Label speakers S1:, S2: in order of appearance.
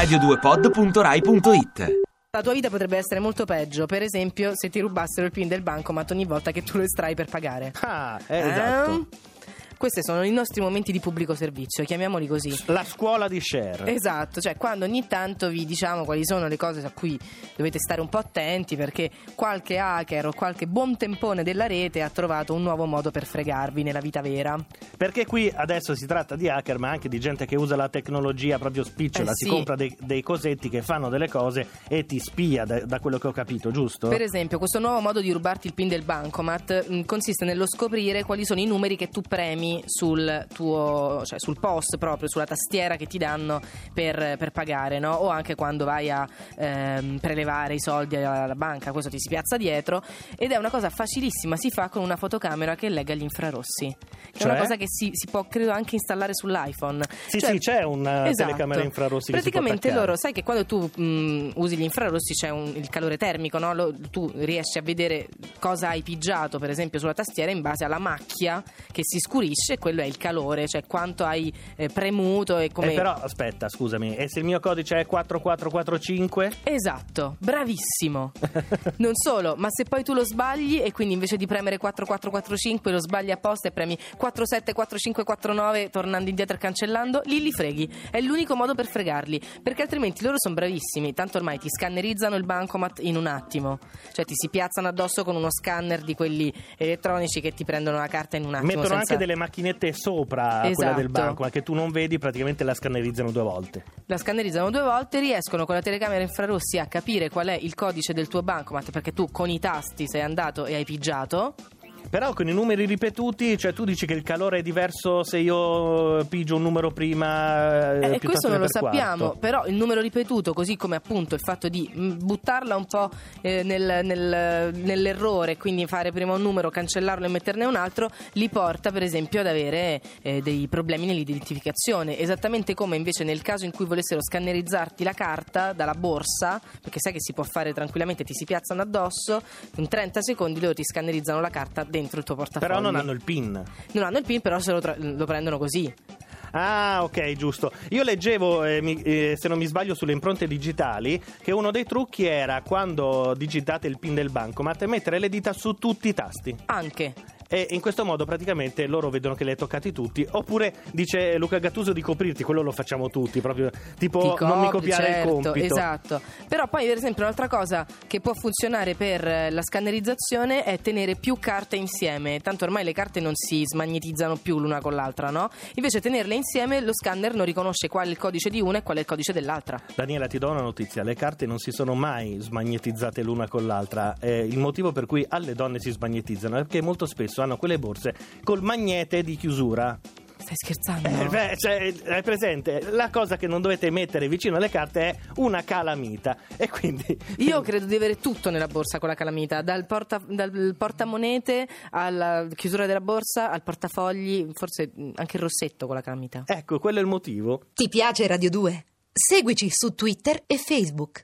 S1: radio2pod.rai.it
S2: La tua vita potrebbe essere molto peggio, per esempio se ti rubassero il PIN del bancomat ogni volta che tu lo estrai per pagare.
S3: Ah, eh, esatto.
S2: Questi sono i nostri momenti di pubblico servizio, chiamiamoli così.
S3: La scuola di share.
S2: Esatto, cioè quando ogni tanto vi diciamo quali sono le cose a cui dovete stare un po' attenti perché qualche hacker o qualche buon tempone della rete ha trovato un nuovo modo per fregarvi nella vita vera.
S3: Perché qui adesso si tratta di hacker, ma anche di gente che usa la tecnologia proprio spicciola,
S2: Eh
S3: si
S2: sì.
S3: compra dei, dei cosetti che fanno delle cose e ti spia, da, da quello che ho capito, giusto?
S2: Per esempio, questo nuovo modo di rubarti il PIN del bancomat mh, consiste nello scoprire quali sono i numeri che tu premi sul tuo, cioè sul POS proprio, sulla tastiera che ti danno per, per pagare, no? O anche quando vai a ehm, prelevare i soldi alla banca, questo ti si piazza dietro ed è una cosa facilissima, si fa con una fotocamera che lega gli infrarossi. Che è
S3: Cioè?
S2: una cosa che si, si può credo anche installare sull'iPhone.
S3: Sì,
S2: Cioè-
S3: sì, c'è una
S2: Esatto.
S3: telecamera infrarossi
S2: Praticamente loro, sai che quando tu mh, usi gli infrarossi c'è un- il calore termico, no? Lo- tu riesci a vedere cosa hai pigiato, per esempio, sulla tastiera in base alla macchia che si scurisce, e quello è il calore, cioè quanto hai eh, premuto e come.
S3: Eh, però aspetta, scusami, e se il mio codice è 4445?
S2: Esatto, bravissimo. non solo, ma se poi tu lo sbagli e quindi invece di premere 4445 lo sbagli apposta e premi 474549 tornando indietro e cancellando, lì li freghi. È l'unico modo per fregarli, perché altrimenti loro sono bravissimi, tanto ormai ti scannerizzano il bancomat in un attimo. Cioè ti si piazzano addosso con uno scanner di quelli elettronici che ti prendono la carta in un attimo.
S3: Mettono
S2: senza-
S3: anche delle macchinette sopra quella
S2: Esatto.
S3: del banco, ma che tu non vedi, praticamente la scannerizzano due volte.
S2: La scannerizzano due volte, riescono con la telecamera infrarossi a capire qual è il codice del tuo bancomat perché tu con i tasti sei andato e hai pigiato.
S3: Però con i numeri ripetuti, cioè tu dici che il calore è diverso se io pigio un numero prima.
S2: Eh,
S3: Eh,
S2: e questo non lo sappiamo,
S3: quarto.
S2: però il numero ripetuto, così come appunto il fatto di mh, buttarla un po' eh, nel- nel- nell'errore, quindi fare prima un numero, cancellarlo e metterne un altro, li porta per esempio ad avere eh, dei problemi nell'identificazione. Esattamente come invece nel caso in cui volessero scannerizzarti la carta dalla borsa, perché sai che si può fare tranquillamente, ti si piazzano addosso, in 30 secondi loro ti scannerizzano la carta dentro il tuo portafoglio.
S3: Però non hanno il PIN.
S2: Non hanno il PIN, però se lo, tra- lo prendono così.
S3: Ah, ok, giusto. Io leggevo, eh, mi- eh, se non mi sbaglio, sulle impronte digitali che uno dei trucchi era quando digitate il PIN del bancomat mettere le dita su tutti i tasti.
S2: Anche.
S3: E in questo modo praticamente loro vedono che li hai toccati tutti. Oppure dice Luca Gattuso di coprirti, quello lo facciamo tutti, proprio tipo
S2: Ti
S3: non mi
S2: copri,
S3: copiare
S2: certo,
S3: il compito.
S2: Esatto. Però poi, per esempio, un'altra cosa che può funzionare per la scannerizzazione è tenere più carte insieme. Tanto ormai le carte non si smagnetizzano più l'una con l'altra, no? Invece tenerle insieme lo scanner non riconosce qual è il codice di una e qual è il codice dell'altra.
S3: Daniela, ti do una notizia: le carte non si sono mai smagnetizzate l'una con l'altra. Eh, il motivo per cui alle donne si smagnetizzano è perché molto spesso hanno quelle borse col magnete di chiusura.
S2: Stai scherzando?
S3: Eh, beh, cioè, è presente? La cosa che non dovete mettere vicino alle carte è una calamita. E quindi.
S2: Io credo di avere tutto nella borsa con la calamita, dal, porta- dal portamonete alla chiusura della borsa al portafogli, forse anche il rossetto con la calamita.
S3: Ecco, quello è il motivo.
S4: Ti piace Radio 2? Seguici su Twitter e Facebook.